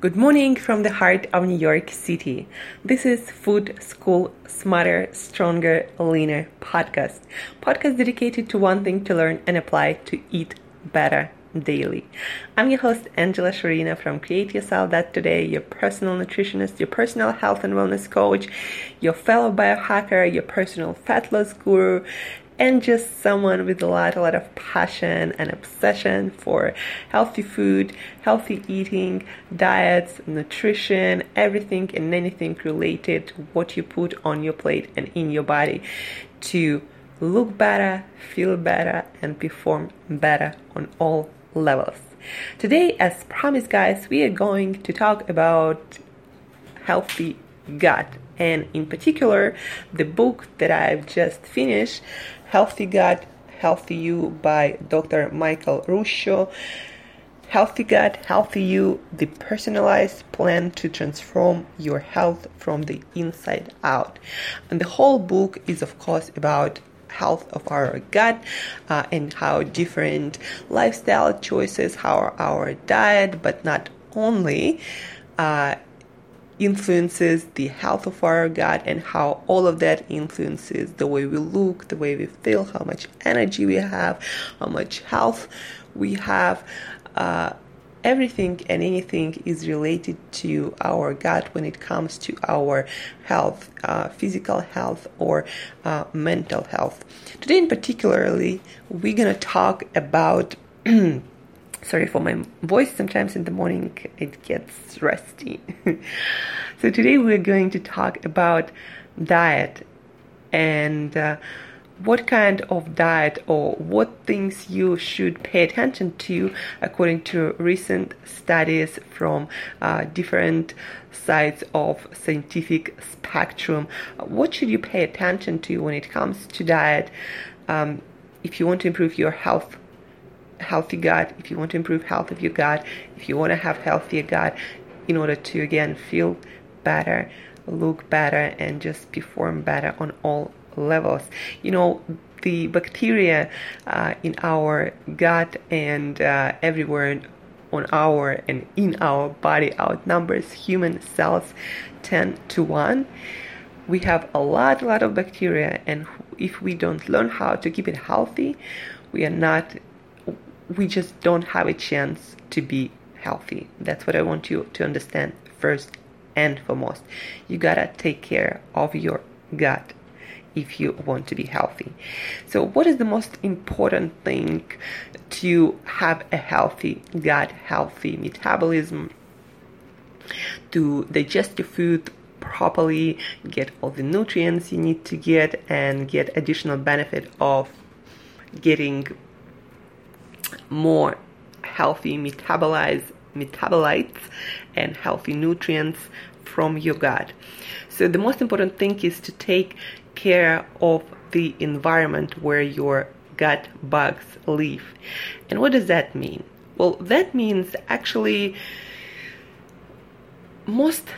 Good morning from the heart of New York City. This is Food School Smarter, Stronger, Leaner podcast. Podcast dedicated to one thing to learn and apply to eat better daily. I'm your host Angela Shurina from Create Yourself Dot Today, your personal nutritionist, your personal health and wellness coach, your fellow biohacker, your personal fat loss guru, and just someone with a lot, a lot of passion and obsession for healthy food, healthy eating, diets, nutrition, everything and anything related to what you put on your plate and in your body to look better, feel better, and perform better on all levels. Today, as promised, guys, we are going to talk about healthy gut and in particular the book that I've just finished Healthy Gut, Healthy You by Dr. Michael Ruscio. Healthy Gut, Healthy You, the personalized plan to transform your health from the inside out. And the whole book is, of course, about health of our gut uh, and how different lifestyle choices, how our diet, but not only, uh, influences the health of our gut and how all of that influences the way we look, the way we feel, how much energy we have, how much health we have. Uh, everything and anything is related to our gut when it comes to our health, uh, physical health or uh, mental health. Today, in particularly, we're gonna talk about sorry for my voice. Sometimes in the morning it gets rusty. So today we're going to talk about diet and uh, what kind of diet or what things you should pay attention to according to recent studies from uh, different sides of scientific spectrum. What should you pay attention to when it comes to diet? Um, if you want to improve your health healthy gut, if you want to improve health of your gut, if you want to have healthier gut in order to again feel better, look better, and just perform better on all levels. You know, the bacteria uh, in our gut and uh, everywhere on our and in our body outnumbers human cells 10 to 1 we have a lot a lot of bacteria and if we don't learn how to keep it healthy we are not we just don't have a chance to be healthy. That's what I want you to understand first and foremost. You gotta take care of your gut if you want to be healthy. So, what is the most important thing to have a healthy gut, healthy metabolism, to digest your food properly, get all the nutrients you need to get, and get additional benefit of getting more healthy metabolites, metabolites and healthy nutrients from your gut. So the most important thing is to take care of the environment where your gut bugs live. And what does that mean? Well, that means actually most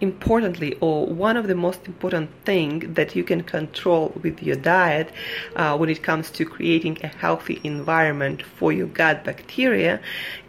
importantly or one of the most important thing that you can control with your diet uh, when it comes to creating a healthy environment for your gut bacteria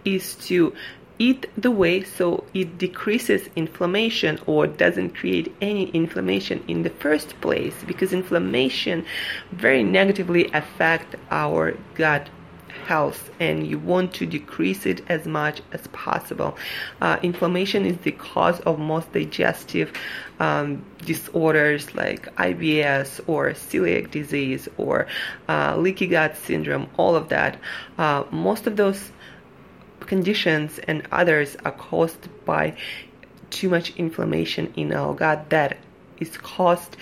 is to eat the way so it decreases inflammation or doesn't create any inflammation in the first place because inflammation very negatively affect our gut health and you want to decrease it as much as possible. Uh, inflammation is the cause of most digestive um, disorders like IBS or celiac disease or uh, leaky gut syndrome, all of that. Uh, most of those conditions and others are caused by too much inflammation in our gut that is caused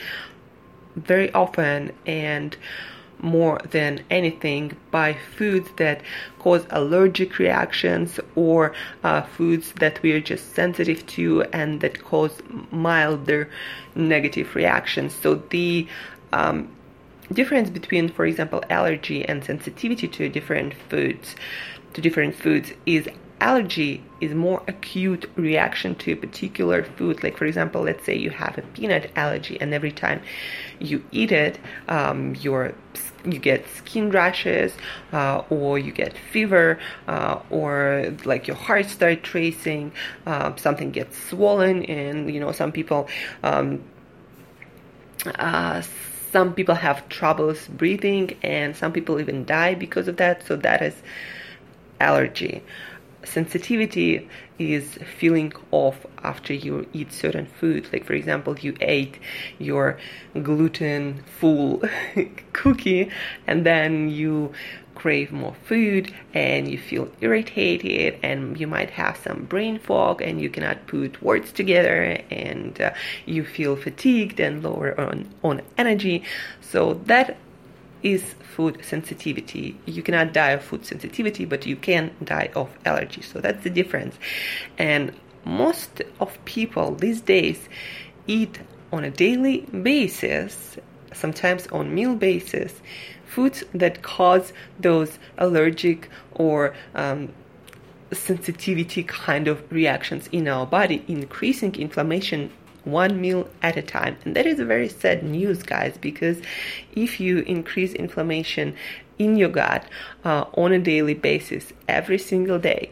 very often and more than anything by foods that cause allergic reactions or uh, foods that we are just sensitive to and that cause milder negative reactions. So the um, difference between, for example, allergy and sensitivity to different foods to different foods is allergy is more acute reaction to a particular food like for example let's say you have a peanut allergy and every time you eat it um, your you get skin rashes uh, or you get fever uh, or like your heart starts racing uh, something gets swollen and you know some people um, uh, some people have troubles breathing and some people even die because of that so that is allergy sensitivity is feeling off after you eat certain food. Like for example you ate your gluten full cookie and then you crave more food and you feel irritated and you might have some brain fog and you cannot put words together and uh, you feel fatigued and lower on, on energy. So that is food sensitivity. You cannot die of food sensitivity, but you can die of allergy. So that's the difference. And most of people these days eat on a daily basis, sometimes on meal basis, foods that cause those allergic or um, sensitivity kind of reactions in our body, increasing inflammation one meal at a time. And that is very sad news, guys, because if you increase inflammation in your gut uh, on a daily basis every single day,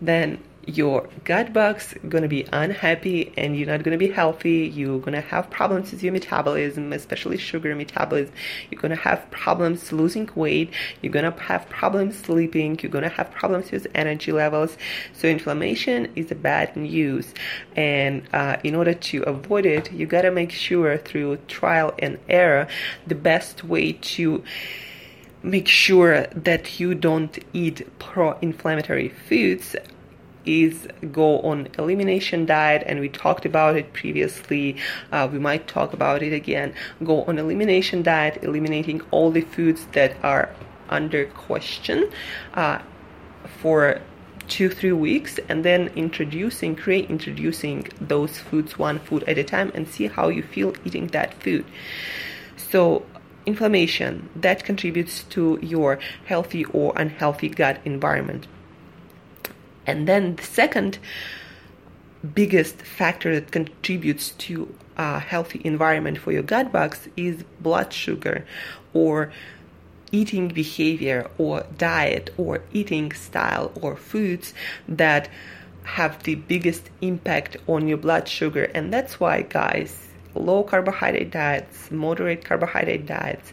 then your gut bugs going to be unhappy and you're not going to be healthy. You're going to have problems with your metabolism especially sugar metabolism. You're going to have problems losing weight. You're going to have problems sleeping. You're going to have problems with energy levels. So inflammation is a bad news. And uh, in order to avoid it you got to make sure through trial and error the best way to make sure that you don't eat pro-inflammatory foods is go on elimination diet and we talked about it previously. Uh, we might talk about it again. Go on elimination diet eliminating all the foods that are under question uh, for two three weeks and then introducing reintroducing those foods one food at a time and see how you feel eating that food. So inflammation that contributes to your healthy or unhealthy gut environment and then the second biggest factor that contributes to a healthy environment for your gut bugs is blood sugar or eating behavior or diet or eating style or foods that have the biggest impact on your blood sugar. And that's why guys low carbohydrate diets, moderate carbohydrate diets,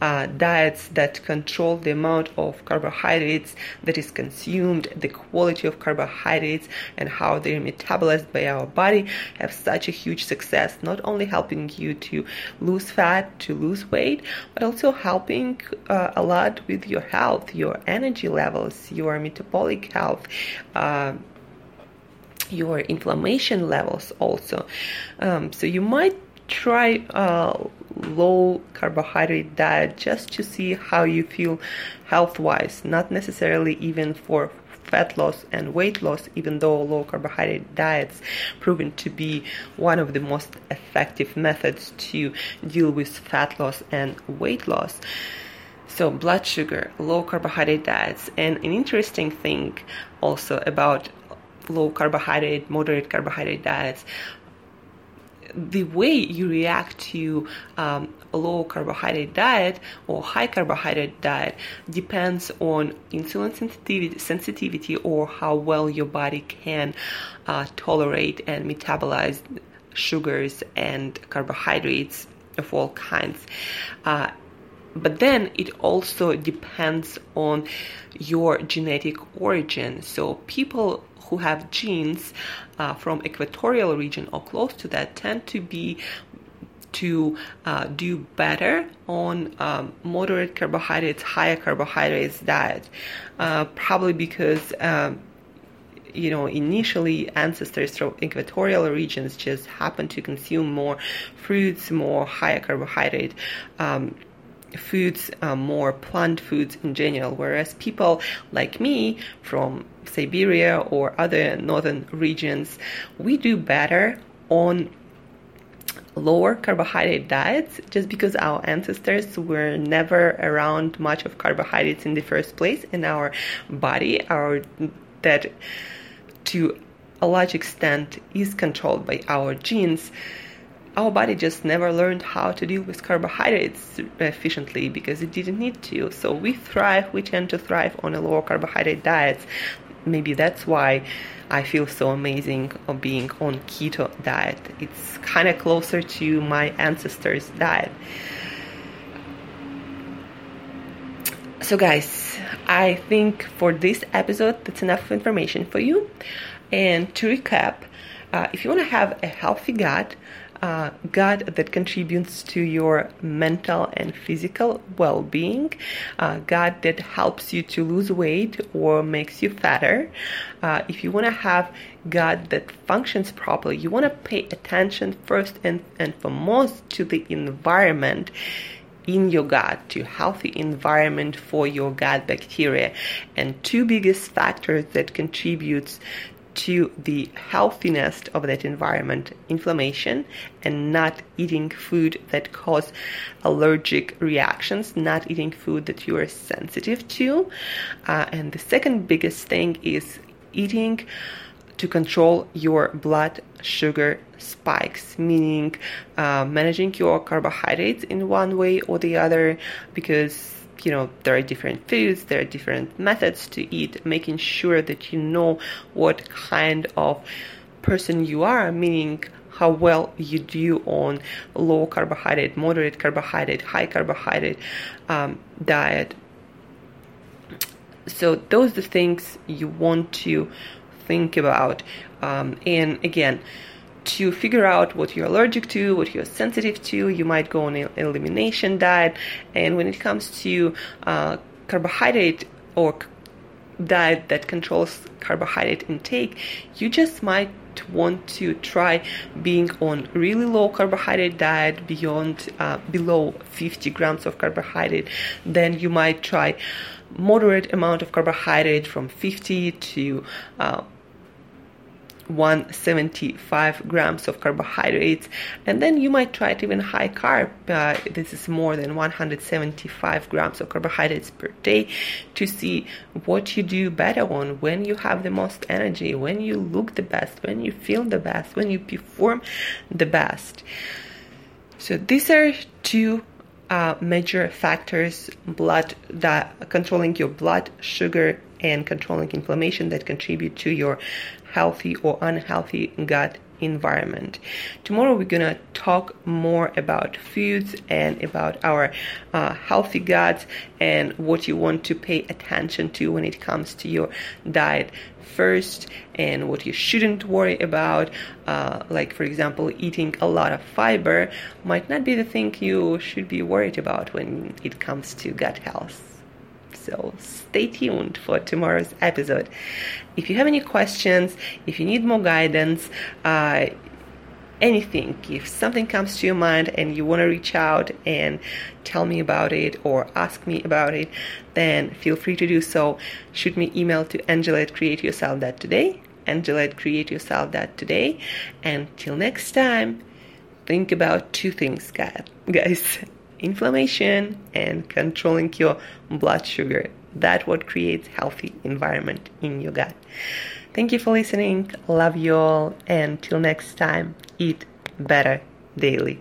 uh, diets that control the amount of carbohydrates that is consumed, the quality of carbohydrates, and how they're metabolized by our body have such a huge success, not only helping you to lose fat, to lose weight, but also helping uh, a lot with your health, your energy levels, your metabolic health. Uh, your inflammation levels also. Um, so you might try a low carbohydrate diet just to see how you feel health wise, not necessarily even for fat loss and weight loss, even though low carbohydrate diets proven to be one of the most effective methods to deal with fat loss and weight loss. So, blood sugar, low carbohydrate diets, and an interesting thing also about low carbohydrate, moderate carbohydrate diets. The way you react to um, a low carbohydrate diet or high carbohydrate diet depends on insulin sensitivity, sensitivity or how well your body can uh, tolerate and metabolize sugars and carbohydrates of all kinds. Uh, but then it also depends on your genetic origin. So people who have genes uh, from equatorial region or close to that tend to be to uh, do better on um, moderate carbohydrates, higher carbohydrates diet, uh, probably because. Um, you know, initially ancestors from equatorial regions just happened to consume more fruits, more higher carbohydrate um, foods, uh, more plant foods in general, whereas people like me from Siberia or other northern regions, we do better on lower carbohydrate diets just because our ancestors were never around much of carbohydrates in the first place in our body our that to a large extent is controlled by our genes, our body just never learned how to deal with carbohydrates efficiently because it didn't need to. So we thrive, we tend to thrive on a lower carbohydrate diets. Maybe that's why I feel so amazing of being on keto diet. It's kind of closer to my ancestors' diet. So guys, I think for this episode that's enough information for you. And to recap, uh, if you want to have a healthy gut, uh, gut that contributes to your mental and physical well being, uh, gut that helps you to lose weight or makes you fatter. Uh, if you want to have gut that functions properly, you want to pay attention first and, and foremost to the environment in your gut to healthy environment for your gut bacteria and two biggest factors that contributes to the healthiness of that environment inflammation and not eating food that cause allergic reactions not eating food that you are sensitive to. Uh, and the second biggest thing is eating to control your blood sugar spikes, meaning uh, managing your carbohydrates in one way or the other because you know there are different foods there are different methods to eat making sure that you know what kind of person you are meaning how well you do on low carbohydrate moderate carbohydrate high carbohydrate um, diet. So those are the things you want to think about. Um, and again to figure out what you're allergic to, what you're sensitive to. You might go on an elimination diet. And when it comes to uh, carbohydrate or diet that controls carbohydrate intake, you just might want to try being on really low carbohydrate diet beyond uh, below 50 grams of carbohydrate then you might try moderate amount of carbohydrate from 50 to uh, 175 grams of carbohydrates. And then you might try it even high carb. Uh, this is more than 175 grams of carbohydrates per day to see what you do better on when you have the most energy when you look the best when you feel the best when you perform the best. So these are two uh, major factors blood that controlling your blood sugar and controlling inflammation that contribute to your healthy or unhealthy gut environment. Tomorrow we're gonna talk more about foods and about our uh, healthy guts and what you want to pay attention to when it comes to your diet first and what you shouldn't worry about uh, like for example eating a lot of fiber might not be the thing you should be worried about when it comes to gut health so stay tuned for tomorrow's episode. If you have any questions, if you need more guidance, uh, anything, if something comes to your mind and you want to reach out and tell me about it or ask me about it, then feel free to do so. Shoot me email to angela at createyourself.today, angela at createyourself.today. And till next time, think about two things, guys inflammation and controlling your blood sugar. That what creates healthy environment in your gut. Thank you for listening. Love you all and till next time, eat better daily.